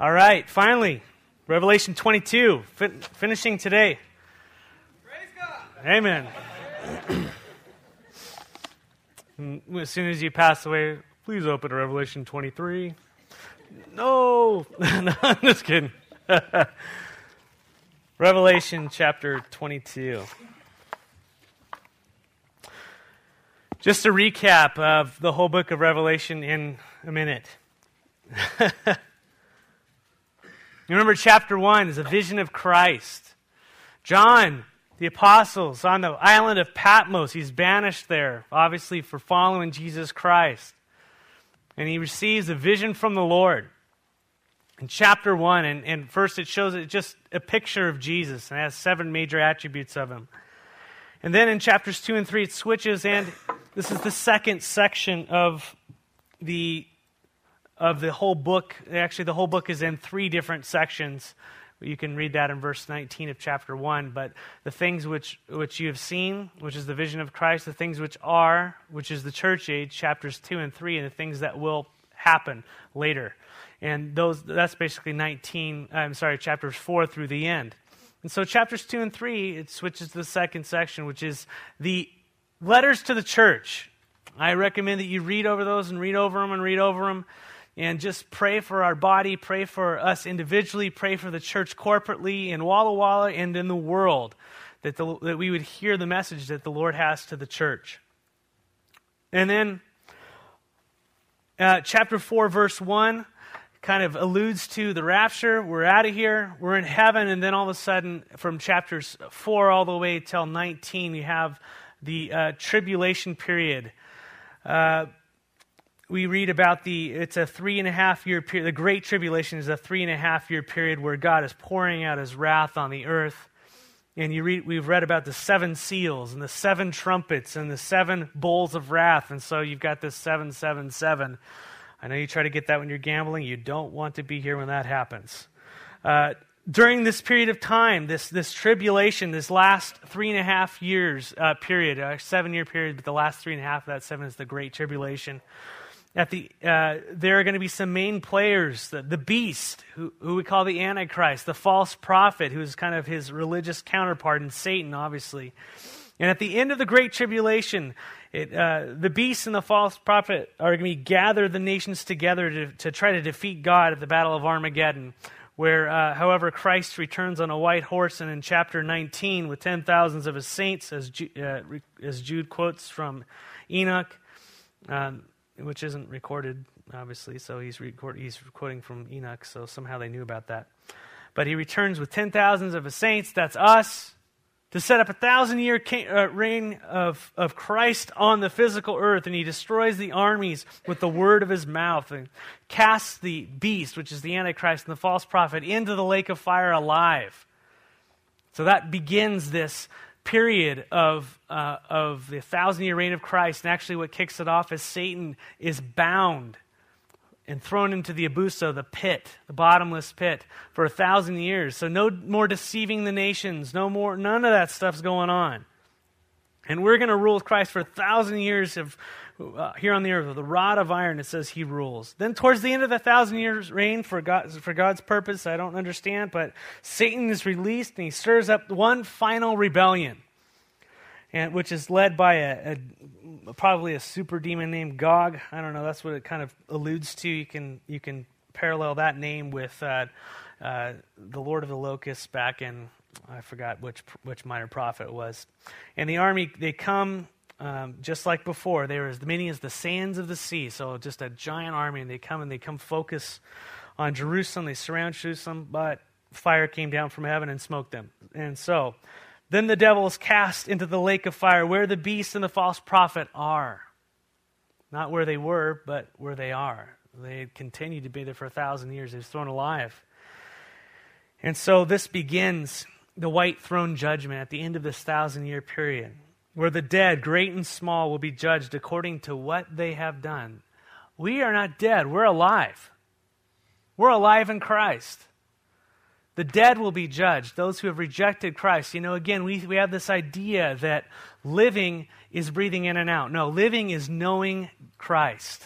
All right, finally, Revelation 22, fin- finishing today. Amen. as soon as you pass away, please open to Revelation 23. No, no I'm just kidding. Revelation chapter 22. Just a recap of the whole book of Revelation in a minute. you remember chapter 1 is a vision of Christ. John, the apostles, on the island of Patmos, he's banished there, obviously for following Jesus Christ. And he receives a vision from the Lord in chapter 1. And, and first, it shows it just a picture of Jesus and has seven major attributes of him. And then in chapters 2 and 3, it switches, and this is the second section of the, of the whole book. Actually, the whole book is in three different sections. You can read that in verse 19 of chapter 1. But the things which, which you have seen, which is the vision of Christ, the things which are, which is the church age, chapters 2 and 3, and the things that will happen later. And those, that's basically 19, I'm sorry, chapters 4 through the end. And so, chapters 2 and 3, it switches to the second section, which is the letters to the church. I recommend that you read over those and read over them and read over them and just pray for our body, pray for us individually, pray for the church corporately in Walla Walla and in the world, that, the, that we would hear the message that the Lord has to the church. And then, uh, chapter 4, verse 1 kind of alludes to the rapture. We're out of here, we're in heaven, and then all of a sudden, from chapters 4 all the way till 19, you have the uh, tribulation period. Uh, we read about the, it's a three and a half year period. The Great Tribulation is a three and a half year period where God is pouring out his wrath on the earth. And you read, we've read about the seven seals and the seven trumpets and the seven bowls of wrath. And so you've got this 777. I know you try to get that when you're gambling. You don't want to be here when that happens. Uh, during this period of time, this, this tribulation, this last three and a half years uh, period, a seven year period, but the last three and a half of that seven is the Great Tribulation. At the, uh, there are going to be some main players the, the beast, who, who we call the Antichrist, the false prophet, who's kind of his religious counterpart, and Satan, obviously. And at the end of the Great Tribulation, it, uh, the beast and the false prophet are going to gather the nations together to, to try to defeat God at the Battle of Armageddon, where, uh, however, Christ returns on a white horse, and in chapter 19, with ten thousands of his saints, as, Ju- uh, as Jude quotes from Enoch, um, which isn't recorded, obviously, so he's, record- he's quoting from Enoch, so somehow they knew about that. But he returns with ten thousands of his saints, that's us to set up a thousand year uh, reign of, of Christ on the physical earth, and he destroys the armies with the word of his mouth and casts the beast, which is the Antichrist and the false prophet, into the lake of fire alive. So that begins this period of, uh, of the thousand year reign of Christ. And actually, what kicks it off is Satan is bound and thrown into the abuso, the pit, the bottomless pit, for a thousand years. So no more deceiving the nations, no more, none of that stuff's going on. And we're going to rule with Christ for a thousand years of uh, here on the earth with a rod of iron. It says he rules. Then towards the end of the thousand years reign for for God's purpose, I don't understand, but Satan is released and he stirs up one final rebellion and which is led by a, a, probably a super demon named Gog. I don't know. That's what it kind of alludes to. You can you can parallel that name with uh, uh, the Lord of the Locusts back in I forgot which which minor prophet it was. And the army they come um, just like before. They were as many as the sands of the sea. So just a giant army, and they come and they come focus on Jerusalem. They surround Jerusalem, but fire came down from heaven and smoked them. And so then the devil is cast into the lake of fire where the beast and the false prophet are. Not where they were, but where they are. They continued to be there for a thousand years. He was thrown alive. And so this begins the white throne judgment at the end of this thousand year period, where the dead, great and small, will be judged according to what they have done. We are not dead, we're alive. We're alive in Christ. The dead will be judged, those who have rejected Christ. You know, again, we, we have this idea that living is breathing in and out. No, living is knowing Christ.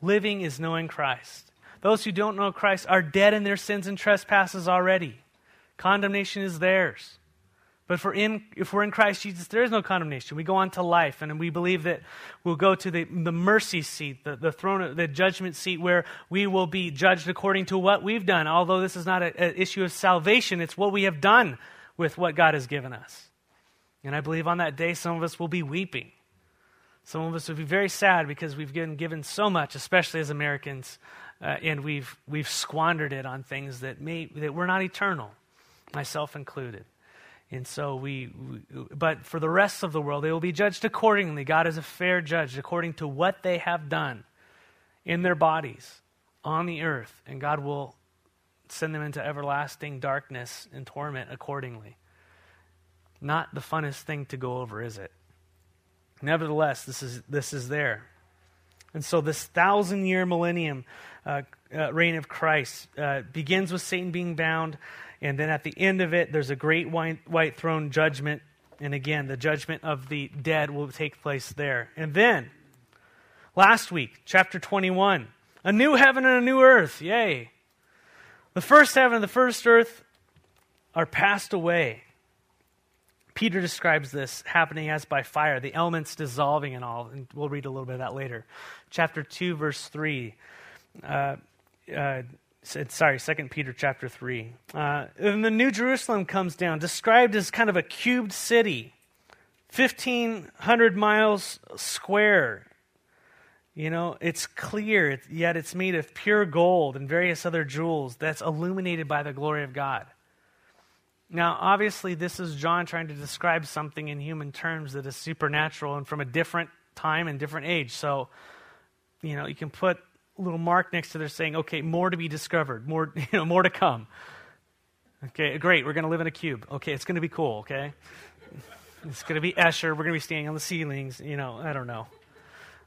Living is knowing Christ. those who don't know Christ are dead in their sins and trespasses already. Condemnation is theirs. But if we're, in, if we're in Christ Jesus, there is no condemnation. We go on to life, and we believe that we'll go to the, the mercy seat, the, the throne, the judgment seat, where we will be judged according to what we've done. Although this is not an issue of salvation, it's what we have done with what God has given us. And I believe on that day, some of us will be weeping. Some of us will be very sad because we've been given so much, especially as Americans, uh, and we've, we've squandered it on things that, may, that were not eternal, myself included. And so we, we, but for the rest of the world, they will be judged accordingly. God is a fair judge according to what they have done in their bodies on the earth. And God will send them into everlasting darkness and torment accordingly. Not the funnest thing to go over, is it? Nevertheless, this is, this is there. And so, this thousand year millennium uh, uh, reign of Christ uh, begins with Satan being bound and then at the end of it, there's a great white, throne judgment. And again, the judgment of the dead will take place there. And then, last week, chapter 21, a new heaven and a new earth. Yay. The first heaven and the first earth are passed away. Peter describes this happening as by fire, the elements dissolving and all. And we'll read a little bit of that later. Chapter 2, verse 3. Uh, uh, sorry, Second Peter chapter 3. Uh, and the New Jerusalem comes down, described as kind of a cubed city, 1,500 miles square. You know, it's clear, yet it's made of pure gold and various other jewels that's illuminated by the glory of God. Now, obviously, this is John trying to describe something in human terms that is supernatural and from a different time and different age. So, you know, you can put little mark next to there saying, okay, more to be discovered, more, you know, more to come. Okay, great, we're going to live in a cube. Okay, it's going to be cool, okay? It's going to be Escher. We're going to be standing on the ceilings. You know, I don't know.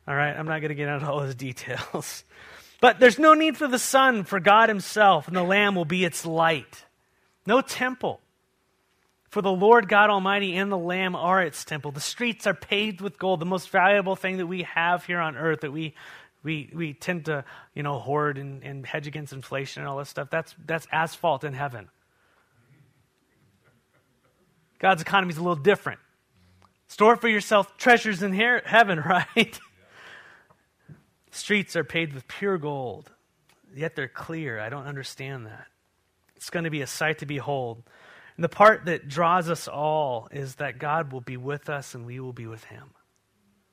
All right, I'm not going to get into all those details. But there's no need for the sun, for God Himself, and the Lamb will be its light. No temple. For the Lord God Almighty and the Lamb are its temple. The streets are paved with gold, the most valuable thing that we have here on earth that we we, we tend to, you know, hoard and, and hedge against inflation and all this stuff. That's, that's asphalt in heaven. God's economy is a little different. Store for yourself treasures in here, heaven, right? Streets are paved with pure gold, yet they're clear. I don't understand that. It's going to be a sight to behold. And the part that draws us all is that God will be with us and we will be with him.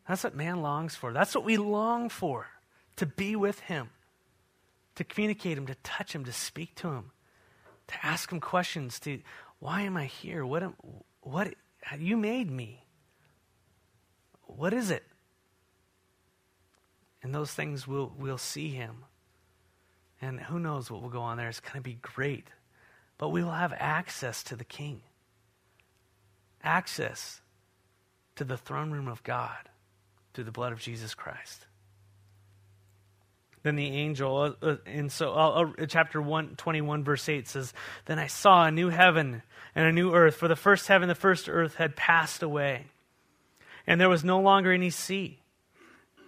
That's what man longs for. That's what we long for to be with Him, to communicate Him, to touch Him, to speak to Him, to ask Him questions. To why am I here? What am, what you made me? What is it? And those things we'll we'll see Him, and who knows what will go on there? It's going to be great, but we will have access to the King, access to the throne room of God through the blood of Jesus Christ. Then the angel, uh, uh and so uh, uh chapter 1, 21, verse 8 says, Then I saw a new heaven and a new earth, for the first heaven, the first earth had passed away, and there was no longer any sea.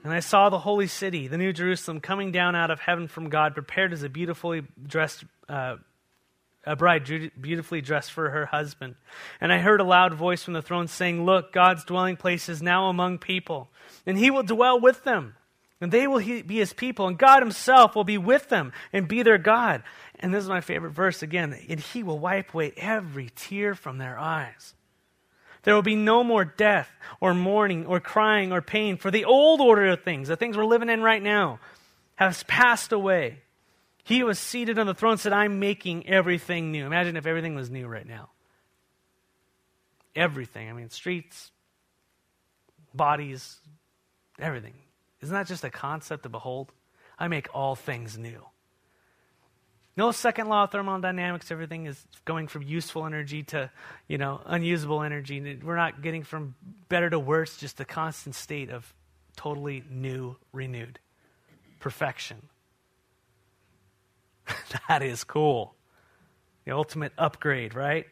And I saw the holy city, the new Jerusalem, coming down out of heaven from God, prepared as a beautifully dressed uh, a bride beautifully dressed for her husband. And I heard a loud voice from the throne saying, Look, God's dwelling place is now among people, and he will dwell with them and they will be his people, and God himself will be with them and be their God. And this is my favorite verse again. And he will wipe away every tear from their eyes. There will be no more death or mourning or crying or pain, for the old order of things, the things we're living in right now, has passed away. He was seated on the throne and said, I'm making everything new. Imagine if everything was new right now. Everything. I mean, streets, bodies, everything. Isn't that just a concept to behold? I make all things new. No second law of thermodynamics. Everything is going from useful energy to, you know, unusable energy. We're not getting from better to worse, just a constant state of totally new, renewed perfection. that is cool. The ultimate upgrade, right?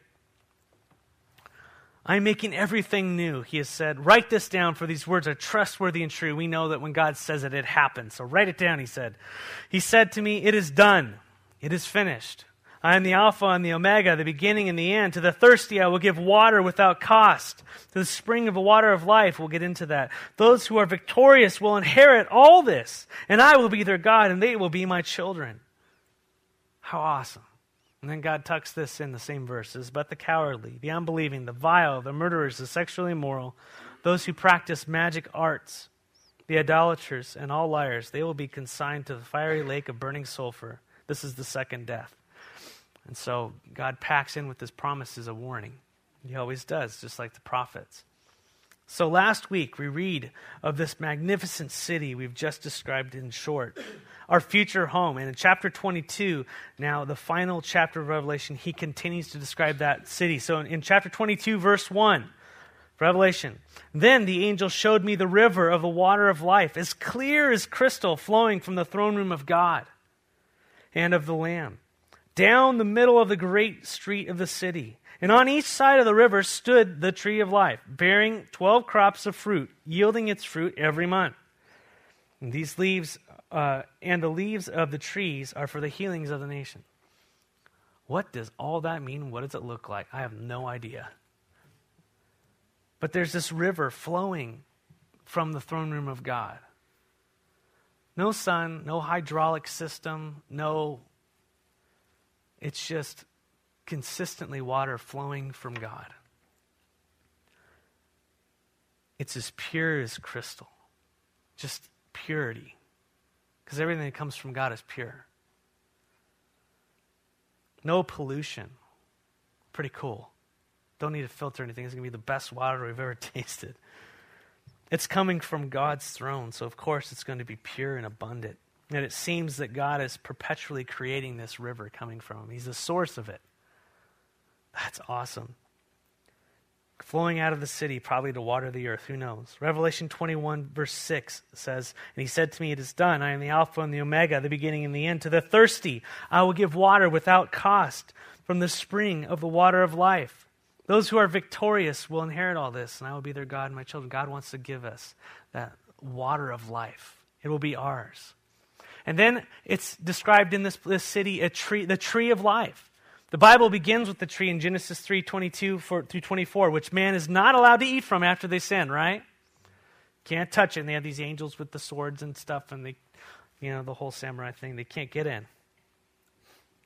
I'm making everything new, he has said. Write this down, for these words are trustworthy and true. We know that when God says it, it happens. So write it down, he said. He said to me, It is done. It is finished. I am the Alpha and the Omega, the beginning and the end. To the thirsty, I will give water without cost. To the spring of the water of life, we'll get into that. Those who are victorious will inherit all this, and I will be their God, and they will be my children. How awesome. And then God tucks this in the same verses. But the cowardly, the unbelieving, the vile, the murderers, the sexually immoral, those who practice magic arts, the idolaters, and all liars, they will be consigned to the fiery lake of burning sulfur. This is the second death. And so God packs in with his promises a warning. He always does, just like the prophets. So last week we read of this magnificent city we've just described in short our future home. And in chapter 22, now the final chapter of Revelation, he continues to describe that city. So in, in chapter 22, verse 1, Revelation, then the angel showed me the river of the water of life, as clear as crystal, flowing from the throne room of God and of the Lamb, down the middle of the great street of the city. And on each side of the river stood the tree of life, bearing 12 crops of fruit, yielding its fruit every month. And these leaves uh, and the leaves of the trees are for the healings of the nation. What does all that mean? What does it look like? I have no idea. But there's this river flowing from the throne room of God. No sun, no hydraulic system, no. It's just consistently water flowing from God. It's as pure as crystal, just purity because everything that comes from God is pure. No pollution. Pretty cool. Don't need to filter anything. It's going to be the best water we've ever tasted. It's coming from God's throne, so of course it's going to be pure and abundant. And it seems that God is perpetually creating this river coming from him. He's the source of it. That's awesome flowing out of the city, probably to water the earth. Who knows? Revelation 21, verse 6 says, And he said to me, It is done. I am the Alpha and the Omega, the beginning and the end. To the thirsty, I will give water without cost from the spring of the water of life. Those who are victorious will inherit all this, and I will be their God and my children. God wants to give us that water of life, it will be ours. And then it's described in this, this city a tree, the tree of life. The Bible begins with the tree in Genesis 3 22 through 24, which man is not allowed to eat from after they sin, right? Can't touch it. And they have these angels with the swords and stuff, and they, you know, the whole samurai thing. They can't get in.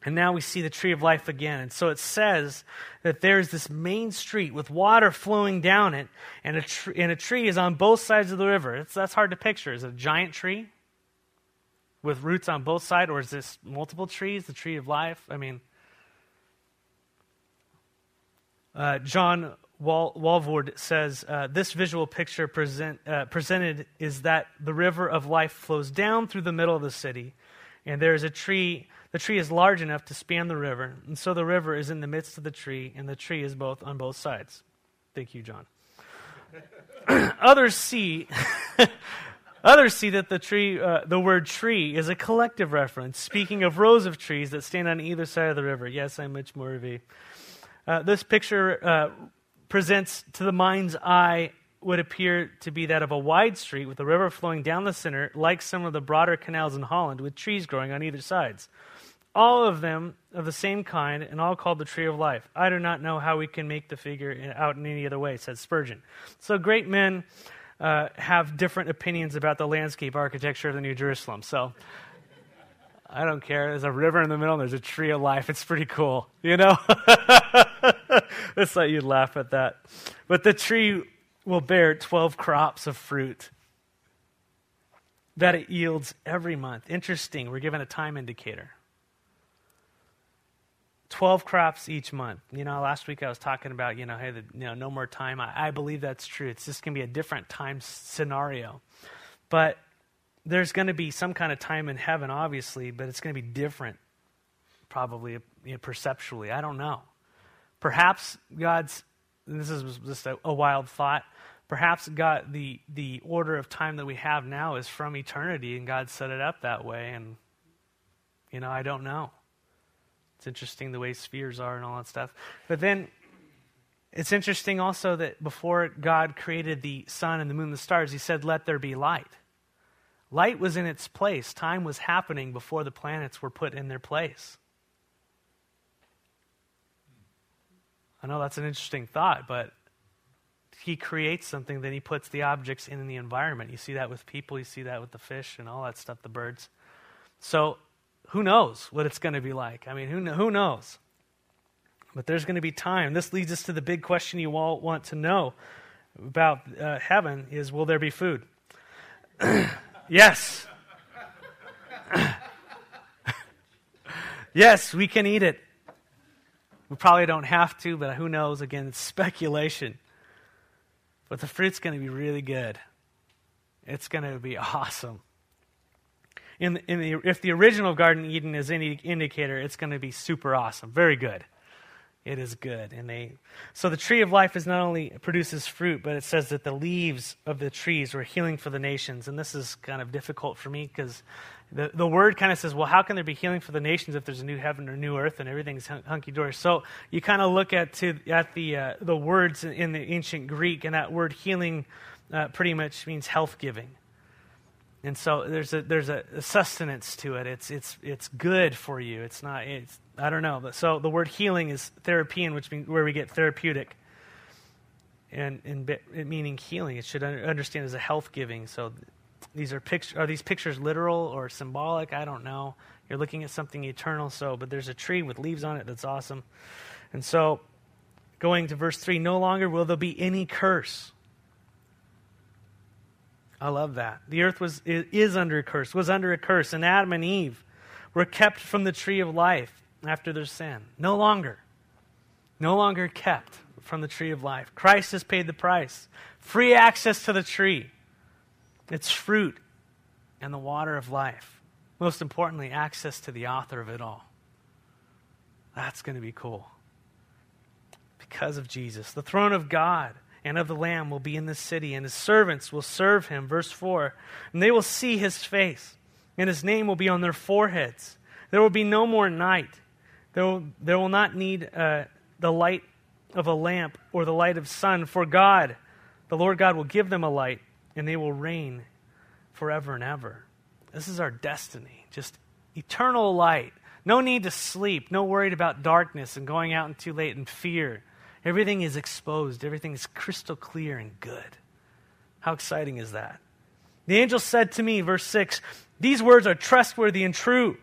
And now we see the tree of life again. And so it says that there's this main street with water flowing down it, and a, tr- and a tree is on both sides of the river. It's, that's hard to picture. Is it a giant tree with roots on both sides, or is this multiple trees, the tree of life? I mean, Uh, John Wal- Walvoord says uh, this visual picture present, uh, presented is that the river of life flows down through the middle of the city, and there is a tree. The tree is large enough to span the river, and so the river is in the midst of the tree, and the tree is both on both sides. Thank you, John. Others see. Others see that the tree, uh, the word tree, is a collective reference, speaking of rows of trees that stand on either side of the river. Yes, I'm Mitch Morvey. Uh, this picture uh, presents to the mind's eye would appear to be that of a wide street with a river flowing down the center, like some of the broader canals in Holland, with trees growing on either sides. All of them of the same kind, and all called the tree of life. I do not know how we can make the figure out in any other way, said Spurgeon. So great men uh, have different opinions about the landscape architecture of the New Jerusalem. So I don't care. There's a river in the middle and there's a tree of life. It's pretty cool, you know? Let's let you laugh at that. But the tree will bear 12 crops of fruit that it yields every month. Interesting. We're given a time indicator. 12 crops each month. You know, last week I was talking about, you know, hey, the, you know, no more time. I, I believe that's true. It's just going to be a different time scenario. But there's going to be some kind of time in heaven, obviously, but it's going to be different, probably you know, perceptually. I don't know. Perhaps God's, this is just a, a wild thought, perhaps God, the, the order of time that we have now is from eternity, and God set it up that way, and, you know, I don't know. It's interesting the way spheres are and all that stuff. But then It's interesting also that before God created the sun and the moon and the stars, he said, Let there be light. Light was in its place. Time was happening before the planets were put in their place. I know that's an interesting thought, but he creates something, then he puts the objects in the environment. You see that with people, you see that with the fish and all that stuff, the birds. So who knows what it's going to be like? I mean, who, who knows? But there's going to be time. This leads us to the big question you all want to know about uh, heaven is will there be food? yes. yes, we can eat it. We probably don't have to, but who knows? Again, it's speculation. But the fruit's going to be really good. It's going to be awesome. In, in the, if the original Garden Eden is any indicator, it's going to be super awesome. Very good. It is good. And they, so the tree of life is not only produces fruit, but it says that the leaves of the trees were healing for the nations. And this is kind of difficult for me because the, the word kind of says, well, how can there be healing for the nations if there's a new heaven or new earth and everything's hunky dory? So you kind of look at to at the uh, the words in the ancient Greek, and that word healing uh, pretty much means health giving. And so there's a there's a, sustenance to it. It's it's it's good for you. It's not. It's I don't know. But so the word healing is therapian, which means where we get therapeutic. And, and meaning healing, it should understand as a health giving. So these are pictures. Are these pictures literal or symbolic? I don't know. You're looking at something eternal. So, but there's a tree with leaves on it that's awesome. And so, going to verse three, no longer will there be any curse. I love that. The earth was is under a curse, was under a curse, and Adam and Eve were kept from the tree of life after their sin. No longer. No longer kept from the tree of life. Christ has paid the price. Free access to the tree its fruit, and the water of life. Most importantly, access to the author of it all. That's going to be cool. Because of Jesus. The throne of God and of the Lamb will be in the city, and his servants will serve him. Verse 4 And they will see his face, and his name will be on their foreheads. There will be no more night. There will, will not need uh, the light of a lamp or the light of sun, for God, the Lord God, will give them a light and they will reign forever and ever. This is our destiny, just eternal light. No need to sleep, no worried about darkness and going out and too late and fear. Everything is exposed, everything is crystal clear and good. How exciting is that? The angel said to me, verse 6, These words are trustworthy and true.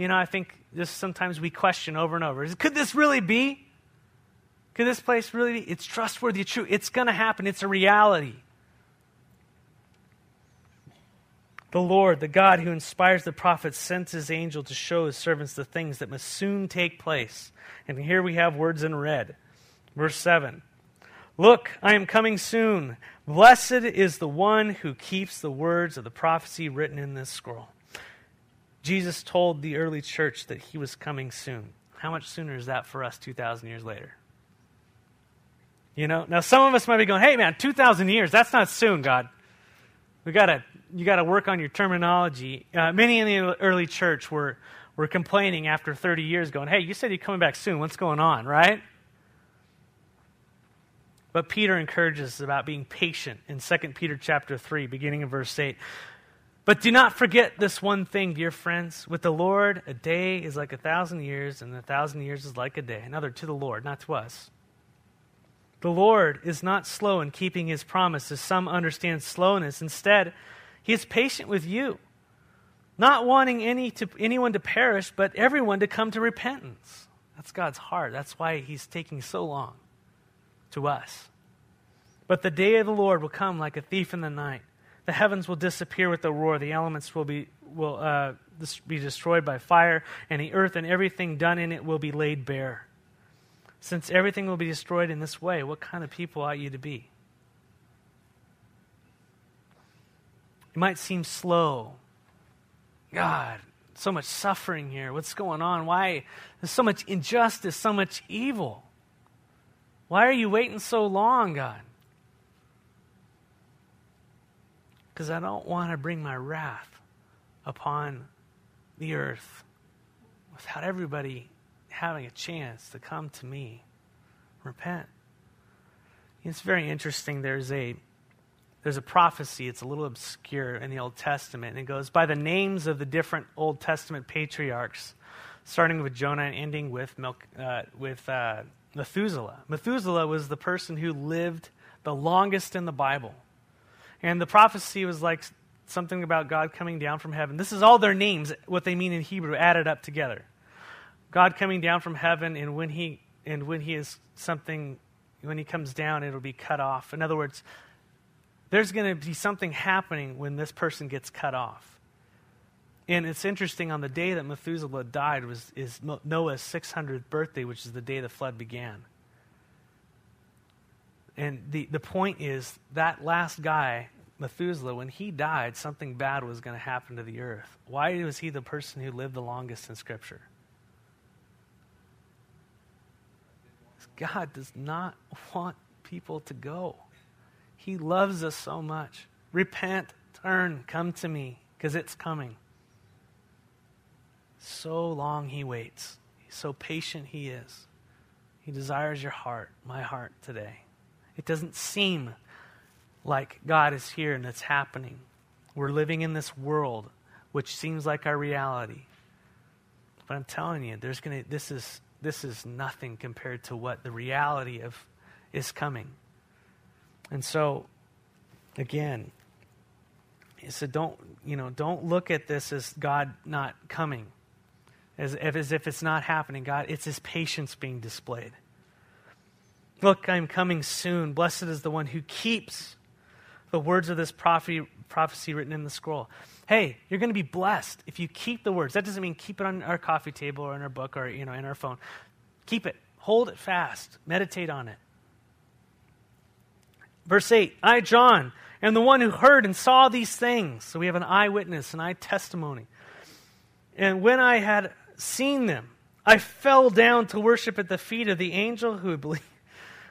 You know, I think just sometimes we question over and over could this really be? Could this place really be? It's trustworthy, true. It's going to happen, it's a reality. The Lord, the God who inspires the prophets, sent his angel to show his servants the things that must soon take place. And here we have words in red. Verse 7 Look, I am coming soon. Blessed is the one who keeps the words of the prophecy written in this scroll. Jesus told the early church that he was coming soon. How much sooner is that for us 2,000 years later? You know, now some of us might be going, hey man, 2,000 years, that's not soon, God. We got to you got to work on your terminology. Uh, many in the early church were, were complaining after 30 years, going, Hey, you said you're coming back soon. What's going on, right? But Peter encourages about being patient in 2 Peter chapter 3, beginning in verse 8. But do not forget this one thing, dear friends. With the Lord, a day is like a thousand years, and a thousand years is like a day. Another to the Lord, not to us. The Lord is not slow in keeping his promise, as some understand slowness. Instead, he is patient with you, not wanting any to, anyone to perish, but everyone to come to repentance. That's God's heart. That's why He's taking so long to us. But the day of the Lord will come like a thief in the night. The heavens will disappear with a roar. The elements will be, will, uh, be destroyed by fire, and the earth and everything done in it will be laid bare. Since everything will be destroyed in this way, what kind of people ought you to be? It might seem slow. God, so much suffering here. What's going on? Why? There's so much injustice, so much evil. Why are you waiting so long, God? Because I don't want to bring my wrath upon the earth without everybody having a chance to come to me. Repent. It's very interesting. There's a there's a prophecy. It's a little obscure in the Old Testament. And it goes by the names of the different Old Testament patriarchs, starting with Jonah and ending with, Milk, uh, with uh, Methuselah. Methuselah was the person who lived the longest in the Bible. And the prophecy was like something about God coming down from heaven. This is all their names, what they mean in Hebrew, added up together. God coming down from heaven, and when he and when he is something, when he comes down, it'll be cut off. In other words, there's going to be something happening when this person gets cut off. And it's interesting, on the day that Methuselah died was is Noah's 600th birthday, which is the day the flood began. And the, the point is that last guy, Methuselah, when he died, something bad was going to happen to the earth. Why was he the person who lived the longest in Scripture? God does not want people to go. He loves us so much. Repent, turn, come to me, because it's coming. So long he waits. So patient he is. He desires your heart, my heart today. It doesn't seem like God is here and it's happening. We're living in this world which seems like our reality. But I'm telling you, there's to this is this is nothing compared to what the reality of is coming. And so again, he said don't, you know, don't look at this as God not coming. As, as if it's not happening. God, it's his patience being displayed. Look, I'm coming soon. Blessed is the one who keeps the words of this prophecy, prophecy written in the scroll. Hey, you're going to be blessed if you keep the words. That doesn't mean keep it on our coffee table or in our book or you know in our phone. Keep it. Hold it fast. Meditate on it. Verse 8 I, John, am the one who heard and saw these things. So we have an eyewitness, an eye testimony. And when I had seen them, I fell down to worship at the feet of the angel who,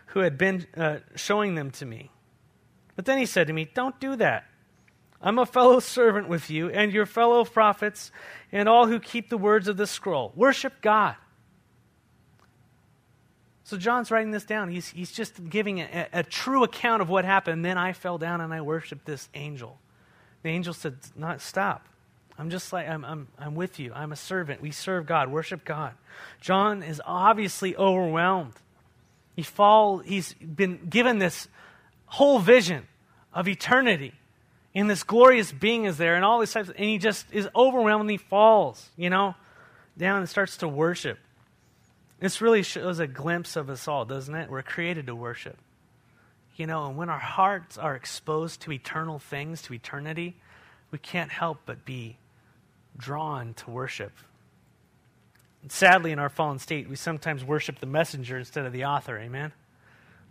who had been uh, showing them to me. But then he said to me, Don't do that. I'm a fellow servant with you and your fellow prophets and all who keep the words of this scroll. Worship God. So John's writing this down. He's, he's just giving a, a true account of what happened. Then I fell down and I worshiped this angel. The angel said, Not stop. I'm just like, I'm, I'm, I'm with you. I'm a servant. We serve God, worship God. John is obviously overwhelmed. He fall, he's been given this whole vision of eternity. And this glorious being is there, and all these types, of, and he just is he falls, you know, down and starts to worship. This really shows a glimpse of us all, doesn't it? We're created to worship. You know, and when our hearts are exposed to eternal things, to eternity, we can't help but be drawn to worship. Sadly, in our fallen state, we sometimes worship the messenger instead of the author. Amen?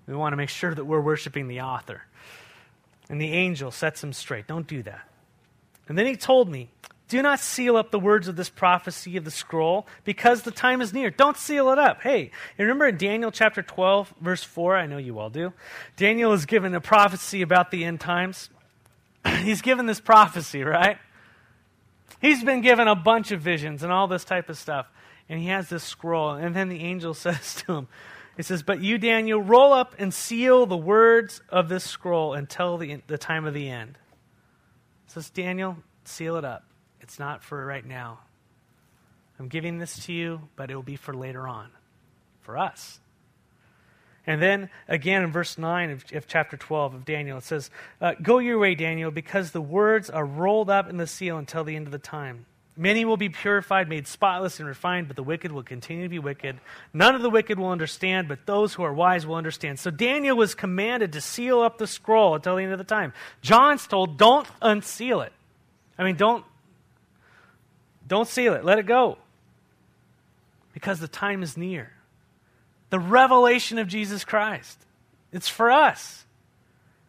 We want to make sure that we're worshiping the author. And the angel sets him straight. Don't do that. And then he told me, Do not seal up the words of this prophecy of the scroll because the time is near. Don't seal it up. Hey, remember in Daniel chapter 12, verse 4? I know you all do. Daniel is given a prophecy about the end times. He's given this prophecy, right? He's been given a bunch of visions and all this type of stuff. And he has this scroll. And then the angel says to him, He says, But you, Daniel, roll up and seal the words of this scroll until the, the time of the end. Says, Daniel, seal it up. It's not for right now. I'm giving this to you, but it will be for later on, for us. And then again in verse 9 of, of chapter 12 of Daniel, it says, uh, Go your way, Daniel, because the words are rolled up in the seal until the end of the time. Many will be purified, made spotless, and refined, but the wicked will continue to be wicked. None of the wicked will understand, but those who are wise will understand. So Daniel was commanded to seal up the scroll until the end of the time. John's told, don't unseal it. I mean, don't, don't seal it. Let it go. Because the time is near. The revelation of Jesus Christ. It's for us.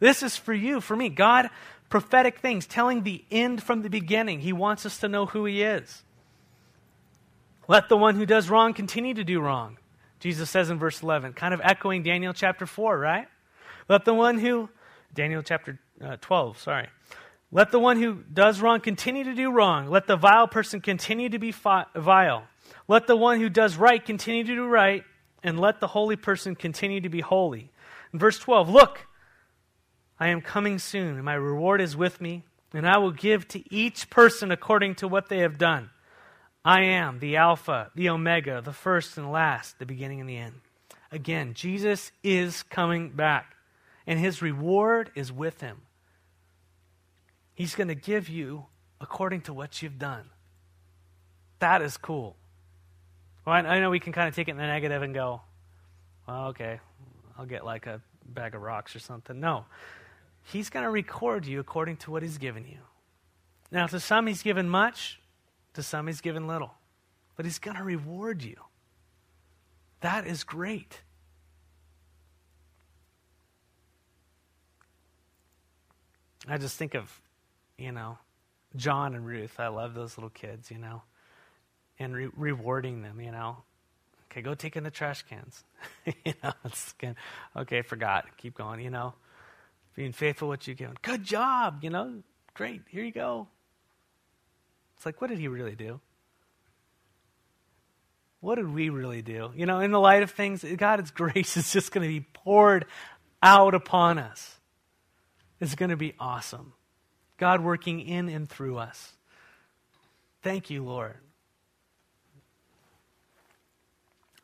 This is for you, for me. God prophetic things, telling the end from the beginning. He wants us to know who He is. Let the one who does wrong continue to do wrong. Jesus says in verse 11, kind of echoing Daniel chapter 4, right? Let the one who, Daniel chapter uh, 12, sorry. Let the one who does wrong continue to do wrong. Let the vile person continue to be fi- vile. Let the one who does right continue to do right. and let the holy person continue to be holy. In verse 12, look, I am coming soon, and my reward is with me, and I will give to each person according to what they have done. I am the Alpha, the Omega, the first and last, the beginning and the end. Again, Jesus is coming back, and his reward is with him. He's going to give you according to what you've done. That is cool. Well, I, know we can kind of take it in the negative and go, well, okay, I'll get like a bag of rocks or something. No. He's going to record you according to what he's given you. Now, to some, he's given much, to some, he's given little. But he's going to reward you. That is great. I just think of, you know, John and Ruth. I love those little kids, you know, and re- rewarding them, you know. Okay, go take in the trash cans. you know, it's okay, forgot. Keep going, you know. Being faithful what you give. Good job, you know. Great, here you go. It's like, what did he really do? What did we really do? You know, in the light of things, God's grace is just going to be poured out upon us. It's going to be awesome. God working in and through us. Thank you, Lord.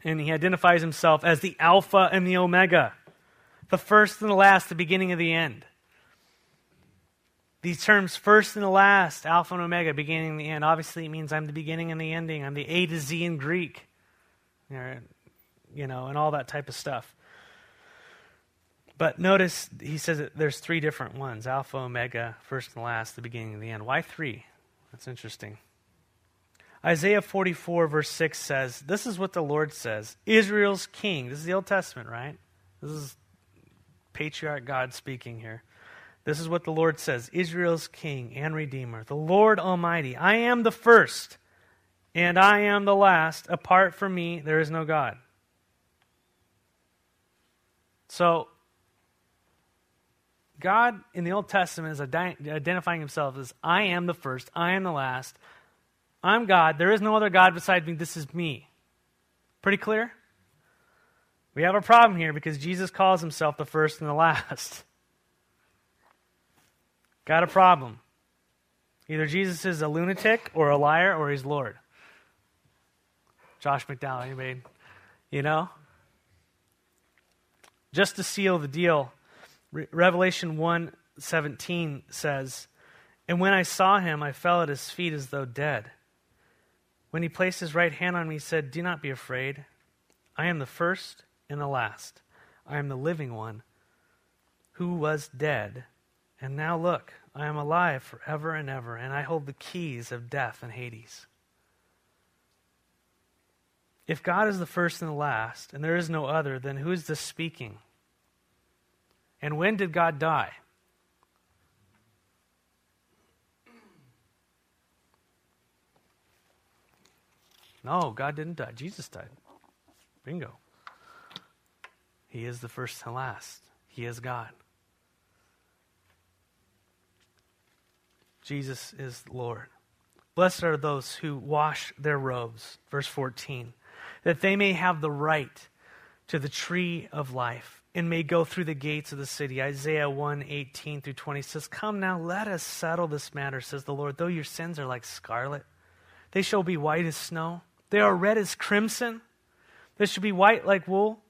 And he identifies himself as the Alpha and the Omega, the first and the last, the beginning and the end. These terms, first and the last, Alpha and Omega, beginning and the end, obviously it means I'm the beginning and the ending. I'm the A to Z in Greek, you know, and all that type of stuff. But notice he says that there's three different ones Alpha, Omega, first and last, the beginning and the end. Why three? That's interesting. Isaiah 44, verse 6 says, This is what the Lord says Israel's king. This is the Old Testament, right? This is patriarch God speaking here. This is what the Lord says Israel's king and redeemer, the Lord Almighty. I am the first, and I am the last. Apart from me, there is no God. So, God in the Old Testament is identifying himself as I am the first, I am the last, I'm God, there is no other God beside me, this is me. Pretty clear? We have a problem here because Jesus calls himself the first and the last. Got a problem. Either Jesus is a lunatic or a liar or he's Lord. Josh McDowell, anybody? You know? Just to seal the deal, Re- Revelation 1:17 says, "And when I saw him, I fell at his feet as though dead. When he placed his right hand on me, he said, "Do not be afraid. I am the first and the last. I am the living one who was dead, and now look, I am alive forever and ever, and I hold the keys of death and Hades." If God is the first and the last, and there is no other, then who is this speaking? And when did God die? No, God didn't die. Jesus died. Bingo. He is the first and last. He is God. Jesus is Lord. Blessed are those who wash their robes, verse 14, that they may have the right to the tree of life and may go through the gates of the city. Isaiah 1 18 through 20 says, Come now, let us settle this matter, says the Lord. Though your sins are like scarlet, they shall be white as snow. They are red as crimson. They shall be white like wool.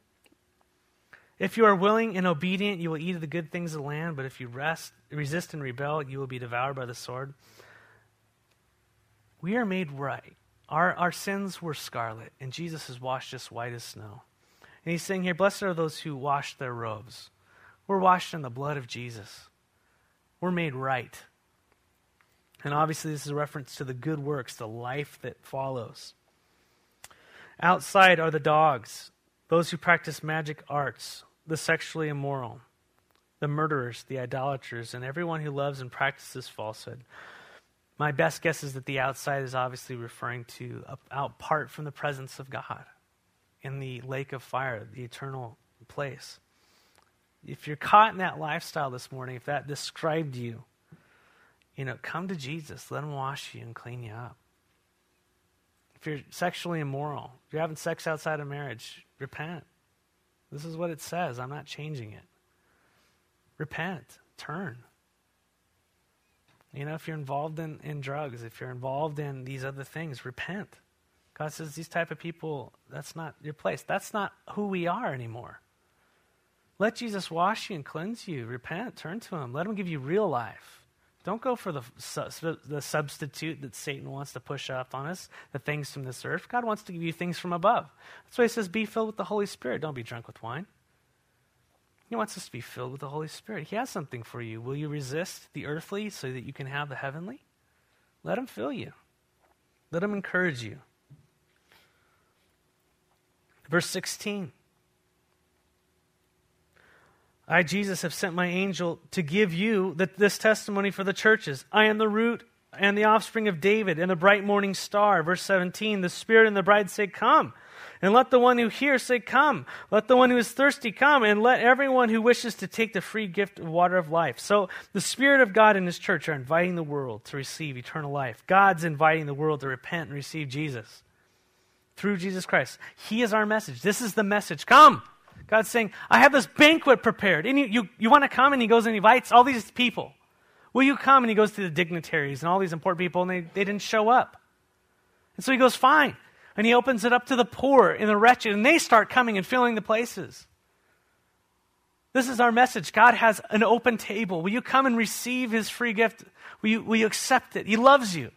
If you are willing and obedient, you will eat of the good things of the land. But if you rest, resist and rebel, you will be devoured by the sword. We are made right. Our, our sins were scarlet, and Jesus has washed us white as snow. And he's saying here, Blessed are those who wash their robes. We're washed in the blood of Jesus, we're made right. And obviously, this is a reference to the good works, the life that follows. Outside are the dogs, those who practice magic arts, the sexually immoral, the murderers, the idolaters, and everyone who loves and practices falsehood. My best guess is that the outside is obviously referring to apart from the presence of God in the lake of fire, the eternal place. If you're caught in that lifestyle this morning, if that described you, you know, come to Jesus. Let him wash you and clean you up. If you're sexually immoral, if you're having sex outside of marriage, repent. This is what it says. I'm not changing it. Repent. Turn. You know, if you're involved in, in drugs, if you're involved in these other things, repent. God says these type of people, that's not your place. That's not who we are anymore. Let Jesus wash you and cleanse you. Repent, turn to him. Let him give you real life. Don't go for the, the substitute that Satan wants to push up on us, the things from this earth. God wants to give you things from above. That's why he says, be filled with the Holy Spirit. Don't be drunk with wine. He wants us to be filled with the Holy Spirit. He has something for you. Will you resist the earthly so that you can have the heavenly? Let him fill you, let him encourage you. Verse 16. I, Jesus, have sent my angel to give you the, this testimony for the churches. I am the root and the offspring of David and the bright morning star. Verse 17 The Spirit and the bride say, Come. And let the one who hears say, Come. Let the one who is thirsty come. And let everyone who wishes to take the free gift of water of life. So the Spirit of God and His church are inviting the world to receive eternal life. God's inviting the world to repent and receive Jesus through Jesus Christ. He is our message. This is the message. Come. God's saying, I have this banquet prepared. And you, you, you want to come? And he goes and invites all these people. Will you come? And he goes to the dignitaries and all these important people, and they, they didn't show up. And so he goes, Fine. And he opens it up to the poor and the wretched, and they start coming and filling the places. This is our message. God has an open table. Will you come and receive his free gift? Will you, will you accept it? He loves you.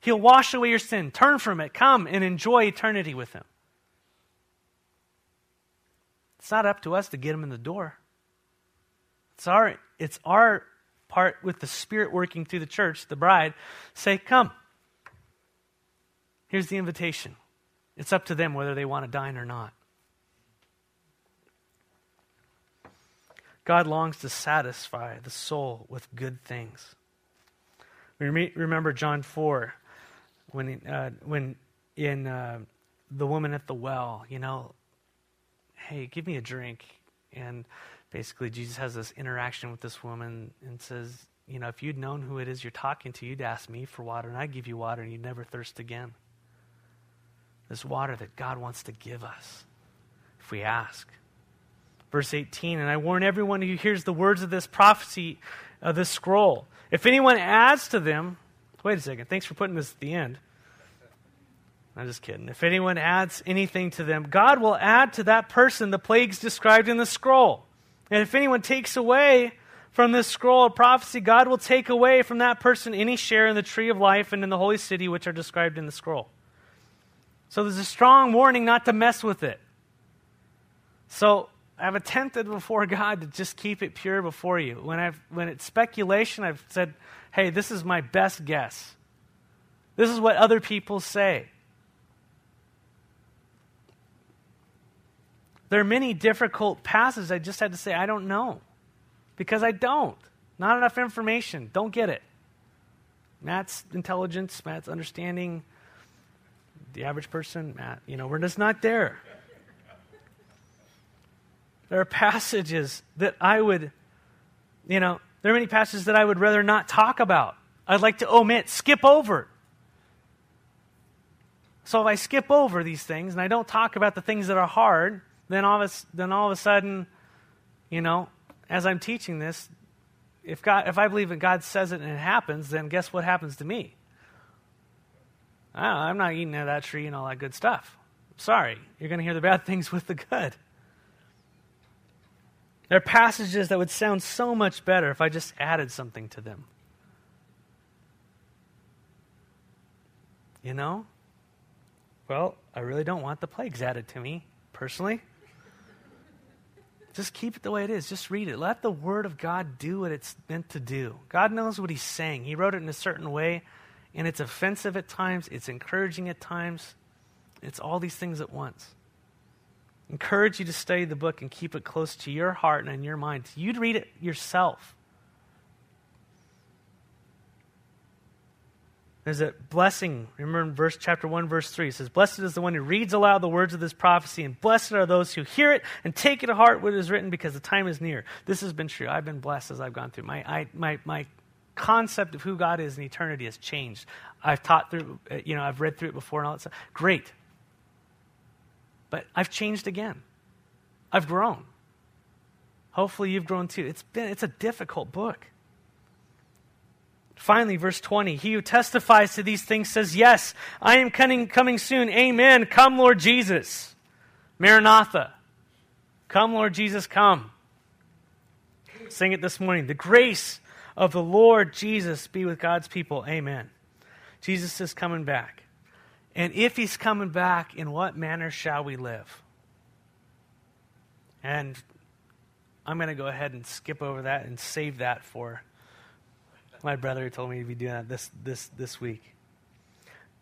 He'll wash away your sin. Turn from it. Come and enjoy eternity with him. It's not up to us to get them in the door. It's our, it's our part with the Spirit working through the church, the bride, say, Come. Here's the invitation. It's up to them whether they want to dine or not. God longs to satisfy the soul with good things. Remember John 4, when, uh, when in uh, the woman at the well, you know, hey, give me a drink. And basically, Jesus has this interaction with this woman and says, you know, if you'd known who it is you're talking to, you'd ask me for water, and I'd give you water, and you'd never thirst again. This water that God wants to give us if we ask. Verse 18, and I warn everyone who hears the words of this prophecy, of this scroll. If anyone adds to them, wait a second, thanks for putting this at the end. I'm just kidding. If anyone adds anything to them, God will add to that person the plagues described in the scroll. And if anyone takes away from this scroll of prophecy, God will take away from that person any share in the tree of life and in the holy city which are described in the scroll. So there's a strong warning not to mess with it. So I've attempted before God to just keep it pure before you. When, I've, when it's speculation, I've said, hey, this is my best guess. This is what other people say. There are many difficult passages I just had to say, I don't know. Because I don't. Not enough information. Don't get it. Matt's intelligence, Matt's understanding, the average person, Matt, you know, we're just not there. There are passages that I would, you know, there are many passages that I would rather not talk about. I'd like to omit, skip over. So if I skip over these things and I don't talk about the things that are hard, then all of a, then all of a sudden, you know, as I'm teaching this, if God, if I believe that God says it and it happens, then guess what happens to me? I'm not eating of that tree and all that good stuff. Sorry, you're going to hear the bad things with the good. There are passages that would sound so much better if I just added something to them. You know? Well, I really don't want the plagues added to me, personally. Just keep it the way it is. Just read it. Let the Word of God do what it's meant to do. God knows what He's saying. He wrote it in a certain way, and it's offensive at times, it's encouraging at times. It's all these things at once. Encourage you to study the book and keep it close to your heart and in your mind. You'd read it yourself. There's a blessing. Remember in verse chapter 1, verse 3, it says, Blessed is the one who reads aloud the words of this prophecy, and blessed are those who hear it and take it to heart what is written, because the time is near. This has been true. I've been blessed as I've gone through. My, I, my, my concept of who God is in eternity has changed. I've taught through, uh, you know, I've read through it before and all that stuff. Great. But I've changed again. I've grown. Hopefully you've grown too. It's been it's a difficult book. Finally, verse 20, he who testifies to these things says, Yes, I am coming, coming soon. Amen. Come, Lord Jesus. Maranatha. Come, Lord Jesus, come. Sing it this morning. The grace of the Lord Jesus be with God's people. Amen. Jesus is coming back. And if he's coming back, in what manner shall we live? And I'm going to go ahead and skip over that and save that for my brother told me to be doing that this, this, this week.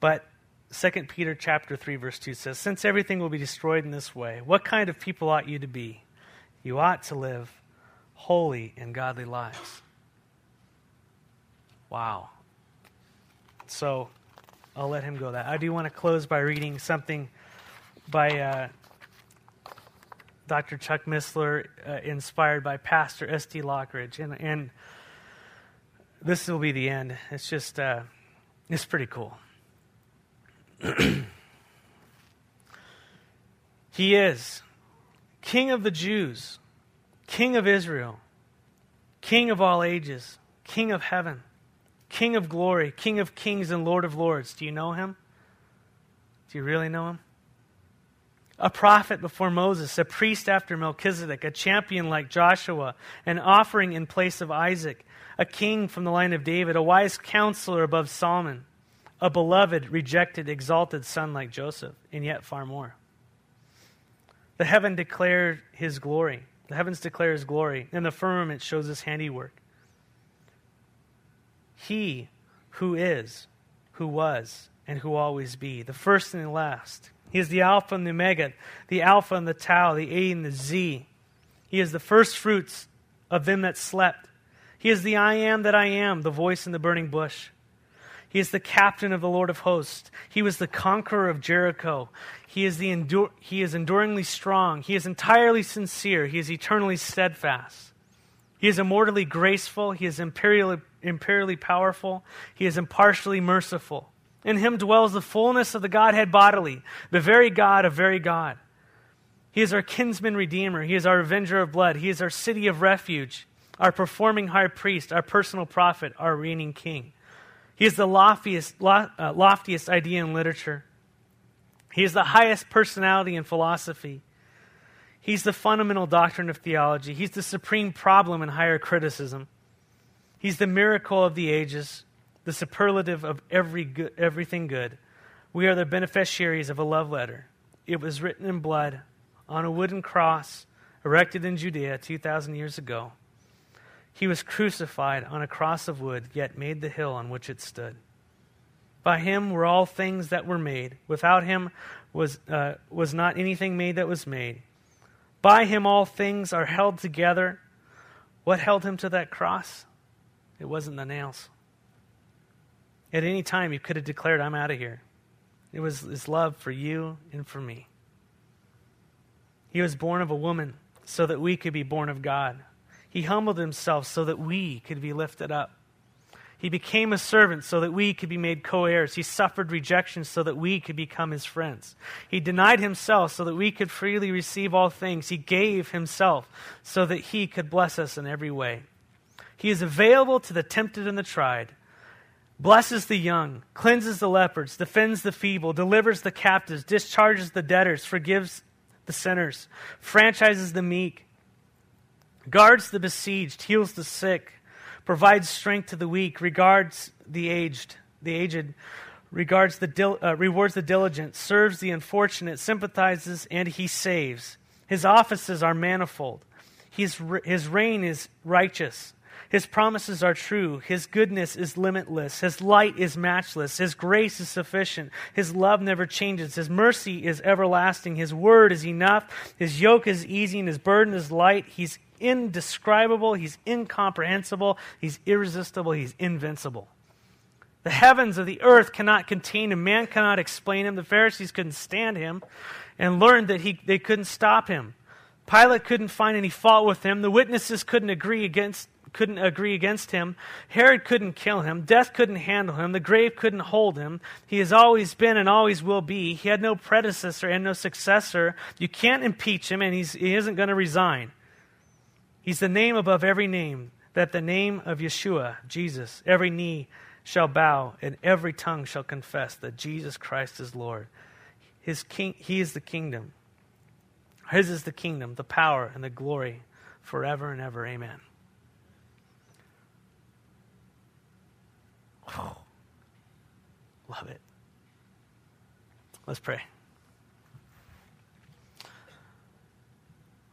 But 2 Peter chapter 3 verse 2 says, "Since everything will be destroyed in this way, what kind of people ought you to be? You ought to live holy and godly lives." Wow. So, I'll let him go that. I do want to close by reading something by uh, Dr. Chuck Missler, uh, inspired by Pastor S.D. Lockridge. And, and this will be the end. It's just, uh, it's pretty cool. he is King of the Jews, King of Israel, King of all ages, King of heaven, King of glory, King of kings, and Lord of lords. Do you know him? Do you really know him? a prophet before Moses, a priest after Melchizedek, a champion like Joshua, an offering in place of Isaac, a king from the line of David, a wise counselor above Solomon, a beloved, rejected, exalted son like Joseph, and yet far more. The heaven declared his glory. The heavens declare his glory, and the firmament shows his handiwork. He who is, who was, and who always be, the first and the last he is the Alpha and the Omega, the Alpha and the Tau, the A and the Z. He is the first fruits of them that slept. He is the I am that I am, the voice in the burning bush. He is the captain of the Lord of hosts. He was the conqueror of Jericho. He is, the endur- he is enduringly strong. He is entirely sincere. He is eternally steadfast. He is immortally graceful. He is imperially, imperially powerful. He is impartially merciful. In him dwells the fullness of the Godhead bodily, the very God of very God. He is our kinsman redeemer. He is our avenger of blood. He is our city of refuge, our performing high priest, our personal prophet, our reigning king. He is the loftiest, uh, loftiest idea in literature. He is the highest personality in philosophy. He's the fundamental doctrine of theology. He's the supreme problem in higher criticism. He's the miracle of the ages the superlative of every good, everything good. We are the beneficiaries of a love letter. It was written in blood on a wooden cross erected in Judea 2,000 years ago. He was crucified on a cross of wood, yet made the hill on which it stood. By him were all things that were made. Without him was, uh, was not anything made that was made. By him all things are held together. What held him to that cross? It wasn't the nails. At any time, he could have declared, I'm out of here. It was his love for you and for me. He was born of a woman so that we could be born of God. He humbled himself so that we could be lifted up. He became a servant so that we could be made co heirs. He suffered rejection so that we could become his friends. He denied himself so that we could freely receive all things. He gave himself so that he could bless us in every way. He is available to the tempted and the tried blesses the young, cleanses the lepers, defends the feeble, delivers the captives, discharges the debtors, forgives the sinners, franchises the meek, guards the besieged, heals the sick, provides strength to the weak, regards the aged, the aged, regards the dil- uh, rewards the diligent, serves the unfortunate, sympathizes, and he saves. His offices are manifold. His, his reign is righteous. His promises are true. His goodness is limitless. His light is matchless. His grace is sufficient. His love never changes. His mercy is everlasting. His word is enough. His yoke is easy and his burden is light. He's indescribable. He's incomprehensible. He's irresistible. He's invincible. The heavens of the earth cannot contain him. Man cannot explain him. The Pharisees couldn't stand him and learned that he, they couldn't stop him. Pilate couldn't find any fault with him. The witnesses couldn't agree against couldn't agree against him. Herod couldn't kill him. Death couldn't handle him. The grave couldn't hold him. He has always been and always will be. He had no predecessor and no successor. You can't impeach him, and he's, he isn't going to resign. He's the name above every name, that the name of Yeshua, Jesus, every knee shall bow and every tongue shall confess that Jesus Christ is Lord. His king, he is the kingdom. His is the kingdom, the power, and the glory forever and ever. Amen. Oh, love it. Let's pray.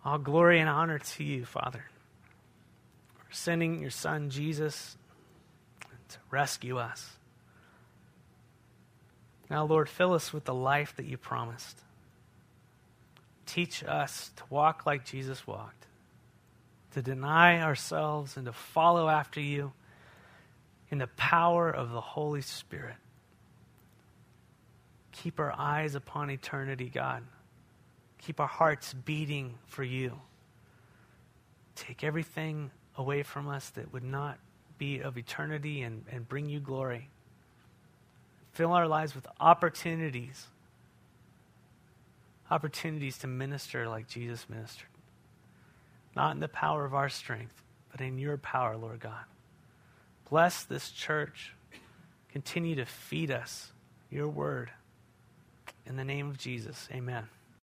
All glory and honor to you, Father, for sending your Son, Jesus, to rescue us. Now, Lord, fill us with the life that you promised. Teach us to walk like Jesus walked, to deny ourselves and to follow after you in the power of the Holy Spirit. Keep our eyes upon eternity, God. Keep our hearts beating for you. Take everything away from us that would not be of eternity and, and bring you glory. Fill our lives with opportunities. Opportunities to minister like Jesus ministered. Not in the power of our strength, but in your power, Lord God. Bless this church. Continue to feed us your word. In the name of Jesus, amen.